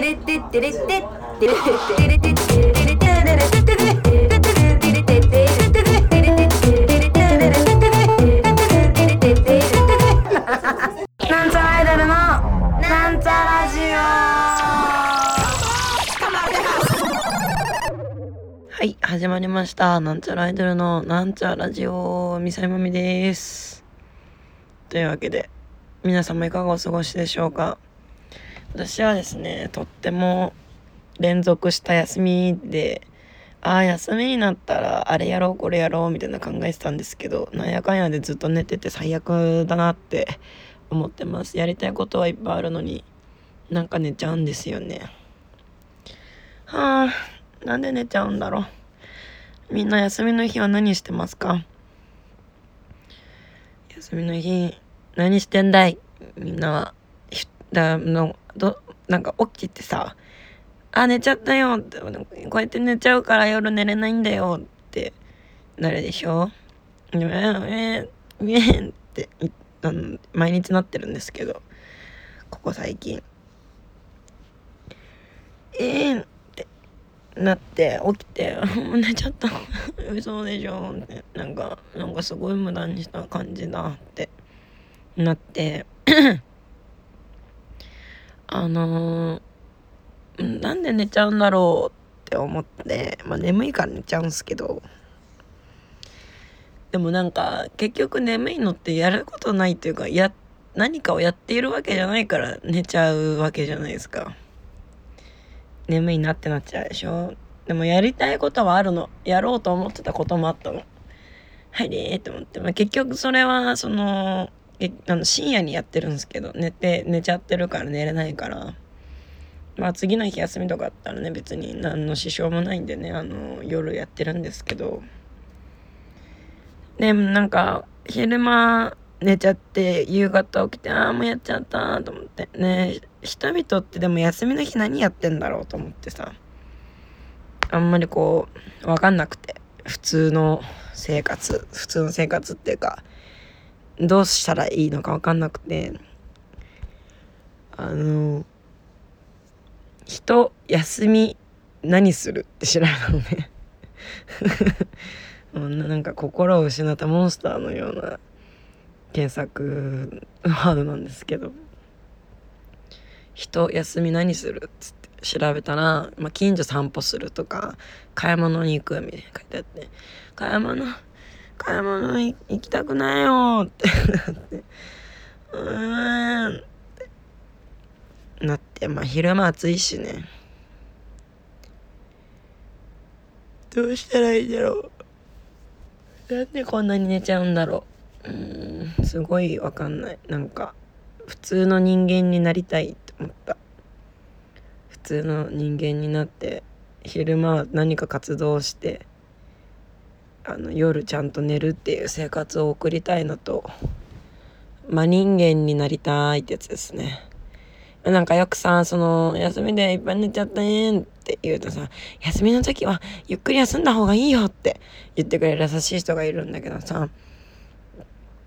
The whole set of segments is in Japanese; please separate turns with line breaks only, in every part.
なんちゃらアイドルのなんちゃラジ
はい、始まりました。なんちゃらアイドルのなんちゃラジオ、みさいまみです。というわけで、皆様いかがお過ごしでしょうか？私はですね、とっても連続した休みで、ああ、休みになったら、あれやろう、これやろう、みたいな考えてたんですけど、なんやかんやでずっと寝てて最悪だなって思ってます。やりたいことはいっぱいあるのに、なんか寝ちゃうんですよね。はあ、なんで寝ちゃうんだろう。みんな休みの日は何してますか？休みの日、何してんだい？みんなは。だのどなんか起きてさ、あ、寝ちゃったよって、こうやって寝ちゃうから夜寝れないんだよってなるでしょ？えー、えー、えー、ってあの毎日なってるんですけど、ここ最近。えー、ってなって起きてもう 寝ちゃった。嘘でしょ？ってなんかなんかすごい無駄にした感じだってなって。あのー、なんで寝ちゃうんだろうって思ってまあ眠いから寝ちゃうんすけど。でもなんか結局眠いのってやることないというかや何かをやっているわけじゃないから寝ちゃうわけじゃないですか。眠いなってなっちゃうでしょ。でもやりたいことはあるの。やろうと思ってたこともあったの。はいでーって思って、まあ、結局それはそのあの深夜にやってるんですけど寝て寝ちゃってるから寝れないから。まあ次の日休みとかあったらね別に何の支障もないんでねあの夜やってるんですけど。でもなんか昼間寝ちゃって夕方起きてああもうやっちゃったと思って。ね人々ってでも休みの日何やってんだろうと思ってさ。あんまりこう分かんなくて。普通の生活普通の生活っていうか。どうしたらいいのか分かんなくて。あの人休み何するって調べたのね。もうなんか心を失ったモンスターのような検索ワードなんですけど「人休み何する?」っつって調べたら、まあ、近所散歩するとか買い物に行くみたいな書いてあって「買い物買い物行きたくないよ」ってなって「うーん」ってなってまあ昼間暑いしね。どうしたらいいんだろう。なんでこんなに寝ちゃうんだろう。うん。すごいわかんない。なんか普通の人間になりたいって思った。普通の人間になって昼間は何か活動してあの夜ちゃんと寝るっていう生活を送りたいのと真人間になりたいってやつですねなんかよくさその休みでいっぱい寝ちゃったねって言うとさ休みの時はゆっくり休んだ方がいいよって言ってくれる優しい人がいるんだけどさ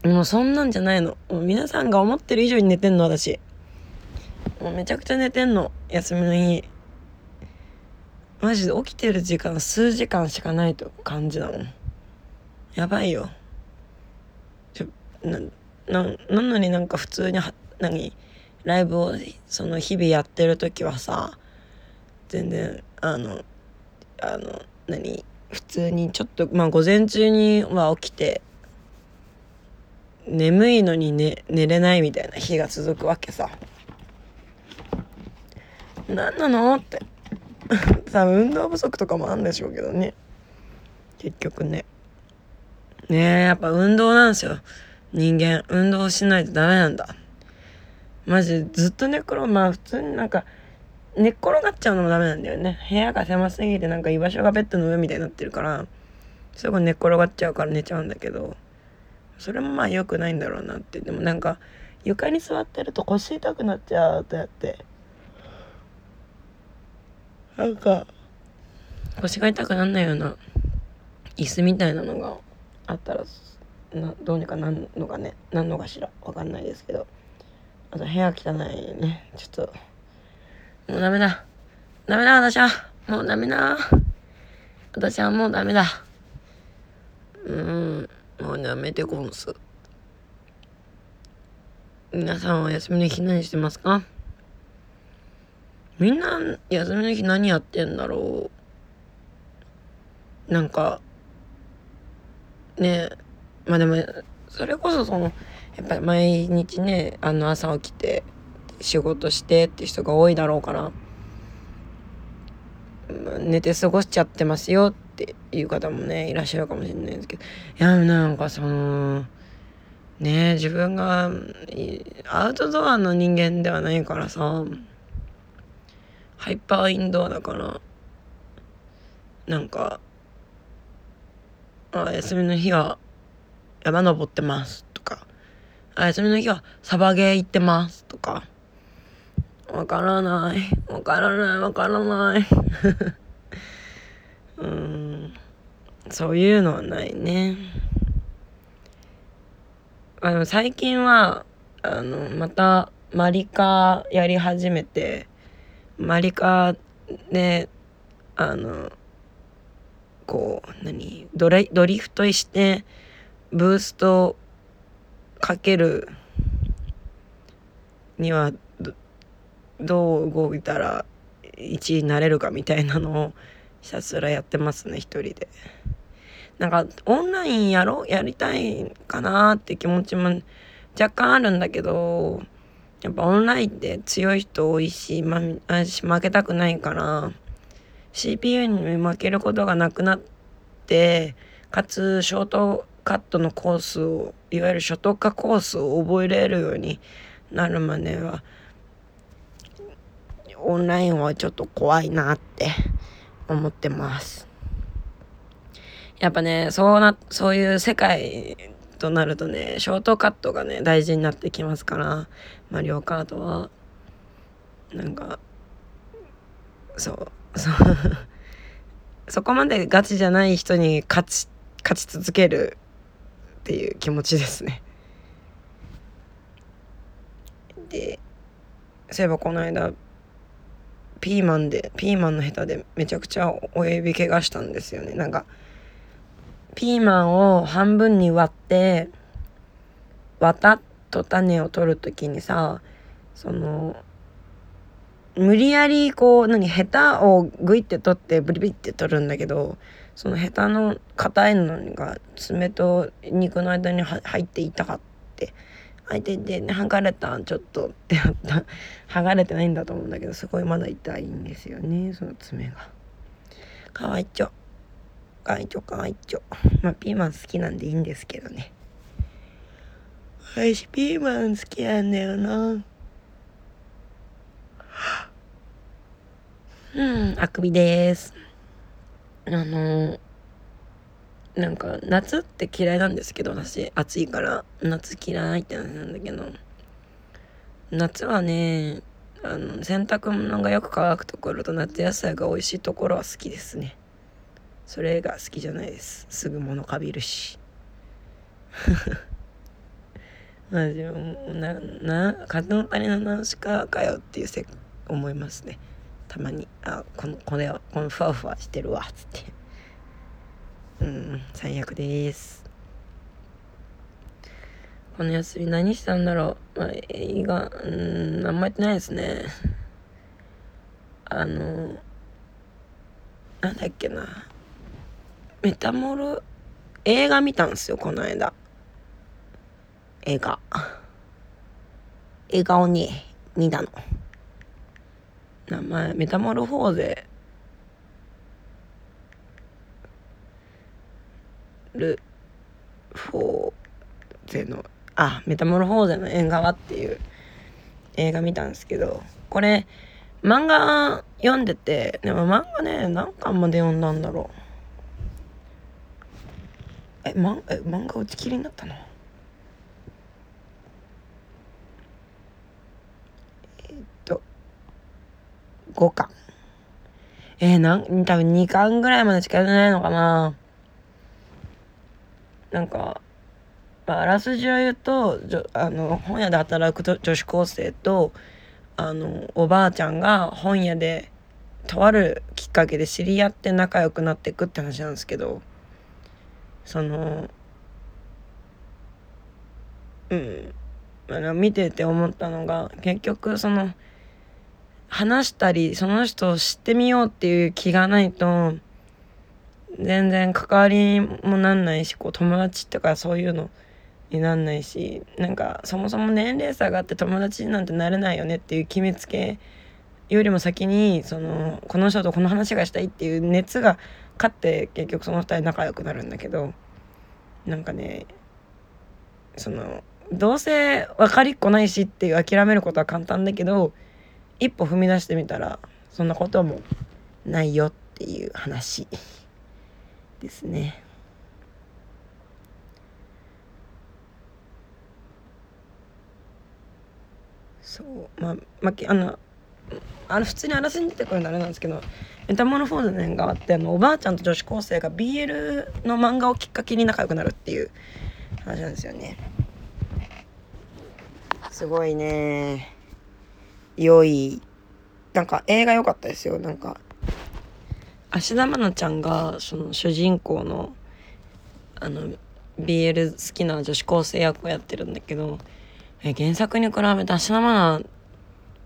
もうそんなんじゃないの。もう皆さんが思ってる以上に寝てんの、私。もうめちゃくちゃ寝てんの、休みの日。マジで起きてる時間数時間しかないと感じなの。やばいよ。ちょ、な、な、なのになんか普通に、何？ライブをその日々やってる時はさ、全然、あの、あの、何？普通にちょっと、まあ午前中には起きて、眠いのに寝寝れないみたいな日が続くわけさ。何なの？って。さ運動不足とかもあるんでしょうけどね。結局ね。ねえ、やっぱ運動なんですよ。人間、運動しないとダメなんだ。マジずっと寝っ転まあ普通になんか寝っ転がっちゃうのもダメなんだよね。部屋が狭すぎてなんか居場所がベッドの上みたいになってるから、すぐ寝っ転がっちゃうから寝ちゃうんだけど。それもまあ良くないんだろうなってでもなんか床に座ってると腰痛くなっちゃうってやってなんか腰が痛くなんないような椅子みたいなのがあったらなどうにかなんのかねなんのかしらわかんないですけどあと部屋汚いねちょっともうダメだ。ダメだ、私は。もうダメだ。私はもうダメだ。うん、もうやめてこんす。皆さんは休みの日何してますか？みんな休みの日何やってんだろうなんかねまあでもそれこそそのやっぱり毎日ねあの朝起きて仕事してって人が多いだろうから寝て過ごしちゃってますよっていう方もねいらっしゃるかもしれないですけどいやなんかそのね自分がアウトドアの人間ではないからさハイパーインドアだからなんかあ休みの日は山登ってますとか。あ休みの日はサバゲー行ってますとか。わからない。わからない。わからない。うん。そういうのはないね。あの最近はあのまたマリカやり始めてマリカであのこう何？ドレドリフトしてブーストかけるにはどう動いたら1位になれるかみたいなのをひたすらやってますね一人で。なんかオンラインやろ？うやりたいかなって気持ちも若干あるんだけどやっぱオンラインって強い人多いし、ま、負けたくないから CPU に負けることがなくなってかつショートカットのコースをいわゆるショートカコースを覚えれるようになるまではオンラインはちょっと怖いなって思ってます。やっぱね、そうな、そういう世界となるとね、ショートカットがね、大事になってきますから、マリオカートは。なんか、そう、そう。そこまでガチじゃない人に勝ち、勝ち続けるっていう気持ちですね。で、そういえばこの間、ピーマンでピーマンのヘタでめちゃくちゃ親指怪我したんですよねなんかピーマンを半分に割って綿と種を取る時にさその無理やりこう何ヘタをグイって取ってブリブリって取るんだけどそのヘタの硬いのが爪と肉の間に入って痛かって。相手でね剥がれたちょっとってやった。剥がれてないんだと思うんだけどすごいまだ痛いんですよねその爪が。かわいっちょ。かわいっちょかわいっちょ。まあピーマン好きなんでいいんですけどね。私ピーマン好きなんだよな。うんあくびです。あのなんか夏って嫌いなんですけど私。暑いから夏嫌いって話なんだけど。夏はねあの洗濯物がよく乾くところと夏野菜が美味しいところは好きですね。それが好きじゃないです。すぐ物かびるし。マジなな風の谷のナウシカかよっていうせ思いますね。たまにあこのこれはこのふわふわしてるわっつって。うん最悪です。この休み何したんだろう、まあ、映画うんあんまやってないですね。あのなんだっけな。メタモル映画見たんですよこの間。映画。映画をね見たの。名前メタモルフォーゼ。ルフォーゼのあメタモルフォーゼの縁側っていう映画見たんですけどこれ漫画読んでてでも漫画ね何巻まで読んだんだろう。え,、ま、え漫画打ち切りになったのえっと5巻。えー、なん多分2巻ぐらいまでしか読んでないのかな。なんか、まあ、あらすじを言うとあの本屋で働くと女子高生とあのおばあちゃんが本屋でとあるきっかけで知り合って仲良くなっていくって話なんですけどそのうん。あの見てて思ったのが結局その話したりその人を知ってみようっていう気がないと全然関わりもなんないしこう友達とかそういうのになんないしなんかそもそも年齢差があって友達なんてなれないよねっていう決めつけよりも先にそのこの人とこの話がしたいっていう熱が勝って結局その2人仲良くなるんだけどなんかねそのどうせ分かりっこないしっていう諦めることは簡単だけど一歩踏み出してみたらそんなこともないよっていう話ですね。そうまあ、まあ、あのあの普通にあらすに出てくるのあれなんですけどメタモルフォーゼの縁側ってあのおばあちゃんと女子高生が BL の漫画をきっかけに仲良くなるっていう話なんですよね。すごいね良いなんか映画良かったですよ。なんか。芦田愛菜ちゃんがその主人公のあの BL 好きな女子高生役をやってるんだけどえ原作に比べて芦田愛菜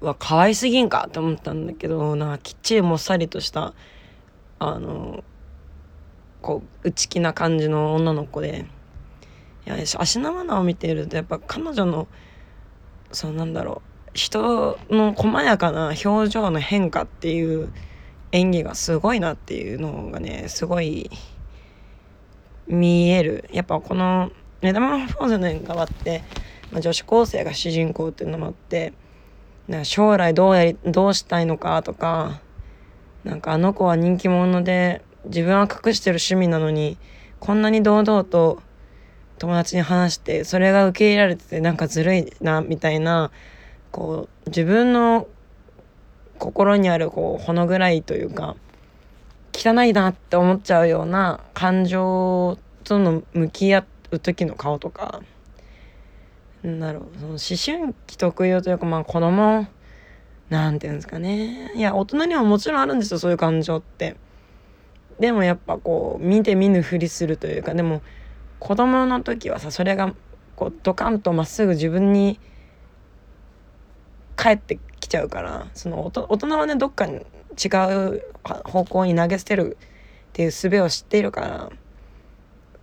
は可愛すぎんかって思ったんだけどなんかきっちりもっさりとしたあのこう内気な感じの女の子で。いや芦田愛菜を見ているとやっぱ彼女のそうなんだろう人の細やかな表情の変化っていう演技がすごいなっていうのがねすごい見える。やっぱこの「目玉のフォーゼの縁側」って、まあ、女子高生が主人公っていうのもあってな将来どうやりどうしたいのかとかなんかあの子は人気者で自分は隠してる趣味なのにこんなに堂々と友達に話してそれが受け入れられててなんかずるいなみたいなこう自分の心にあるこうほの暗いというか汚いなって思っちゃうような感情との向き合う時の顔とかなんだろうその思春期特有というかまあ子供なんていうんですかねいや大人にはもちろんあるんですよそういう感情って。でもやっぱこう見て見ぬふりするというかでも子供の時はさそれがこうドカンとまっすぐ自分に返ってきちゃうからその大人はねどっかに違う方向に投げ捨てるっていう術を知っているから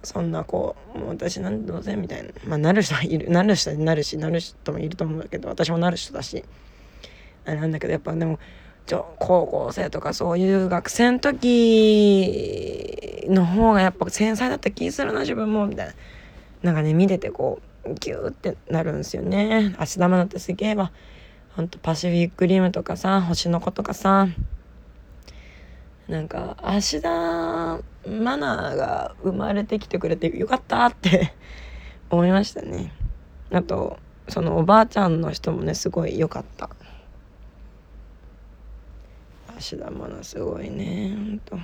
そんなこうもう私なんどうせみたいなまあなる人はいるなる人になるしなる人もいると思うんだけど私もなる人だしあれなんだけどやっぱでも高校生とかそういう学生の時の方がやっぱ繊細だった気するな自分もみたいな。なんかね見ててこうギューってなるんですよね。足玉だってすげえわ。ほんとパシフィックリムとかさ星の子とかさ。なんか芦田愛菜が生まれてきてくれてよかったって 思いましたね。あとそのおばあちゃんの人もねすごい良かった。芦田愛菜すごいねほんと。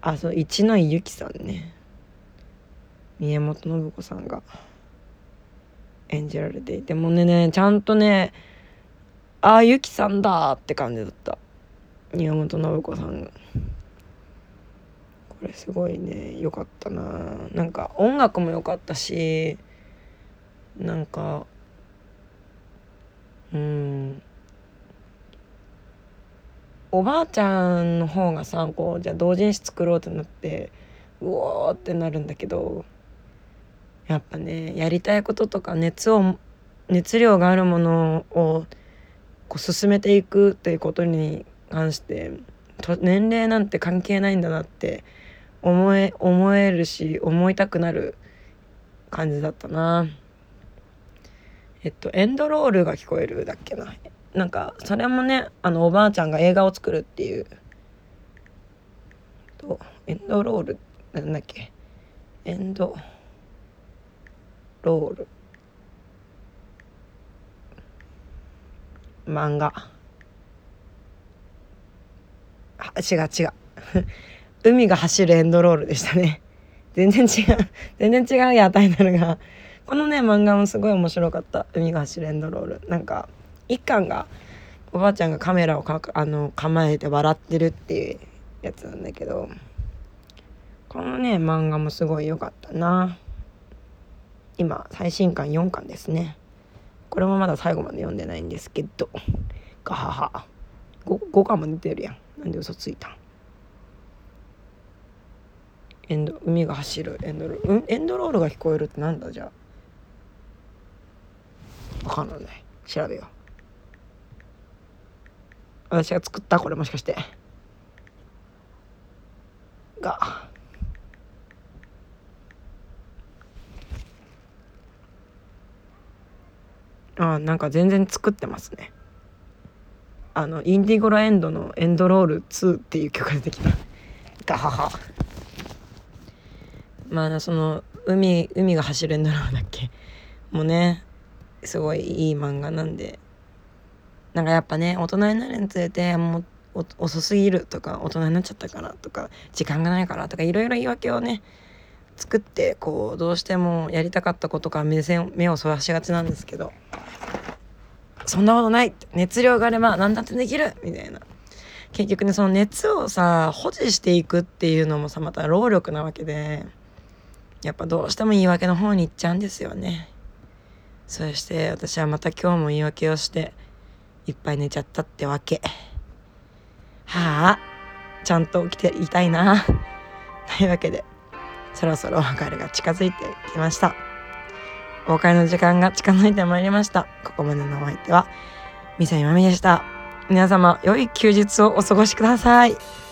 あそう一ノ井由紀さんね。宮本信子さんが演じられていてもうねちゃんとねああ由紀さんだって感じだった。宮本信子さん。がこれすごいね。良かったな。なんか音楽も良かったしなんかうん。おばあちゃんの方がさこうじゃあ同人誌作ろうってなってうおーってなるんだけどやっぱねやりたいこととか熱を熱量があるものをこう進めていくっていうことに関して年齢なんて関係ないんだなって思え思えるし思いたくなる感じだったな。えっとエンドロールが聞こえるだっけな。なんかそれもねあのおばあちゃんが映画を作るっていう。とエンドロールなんだっけ。エンドロール。漫画。あ違う違う。海が走るエンドロールでしたね。全然違う。全然違うやタイトルが。このね漫画もすごい面白かった。海が走るエンドロール。なんか一巻がおばあちゃんがカメラをかあの構えて笑ってるっていうやつなんだけど。このね漫画もすごい良かったな。今最新巻4巻ですね。これもまだ最後まで読んでないんですけど。ガハハ。5, 5巻も出てるやん。なんで嘘ついたん？エンド海が走る。エンドロール、うん、エンドロールが聞こえるってなんだ？じゃあ。わかんない。調べよう。私が作ったこれもしかして。が。あなんか全然作ってますね。あのインディゴラエンドの「エンドロール2」っていう曲が出てきた。ガハハ。まあその海海が走るんだろうだっけ。もうねすごいいい漫画なんで。なんかやっぱね大人になるにつれてもう遅すぎるとか大人になっちゃったからとか時間がないからとかいろいろ言い訳をね作ってこうどうしてもやりたかったことか目線目をそらしがちなんですけど。そんなことない熱量があれば何だってできるみたいな。結局ねその熱をさ保持していくっていうのもさまた労力なわけでやっぱどうしても言い訳の方に行っちゃうんですよね。そして私はまた今日も言い訳をしていっぱい寝ちゃったってわけ。はあちゃんと起きていたいな。というわけでそろそろお別れが近づいてきました。お別れの時間が近づいてまいりました。ここまでのお相手はミサイマミでした。皆様良い休日をお過ごしください。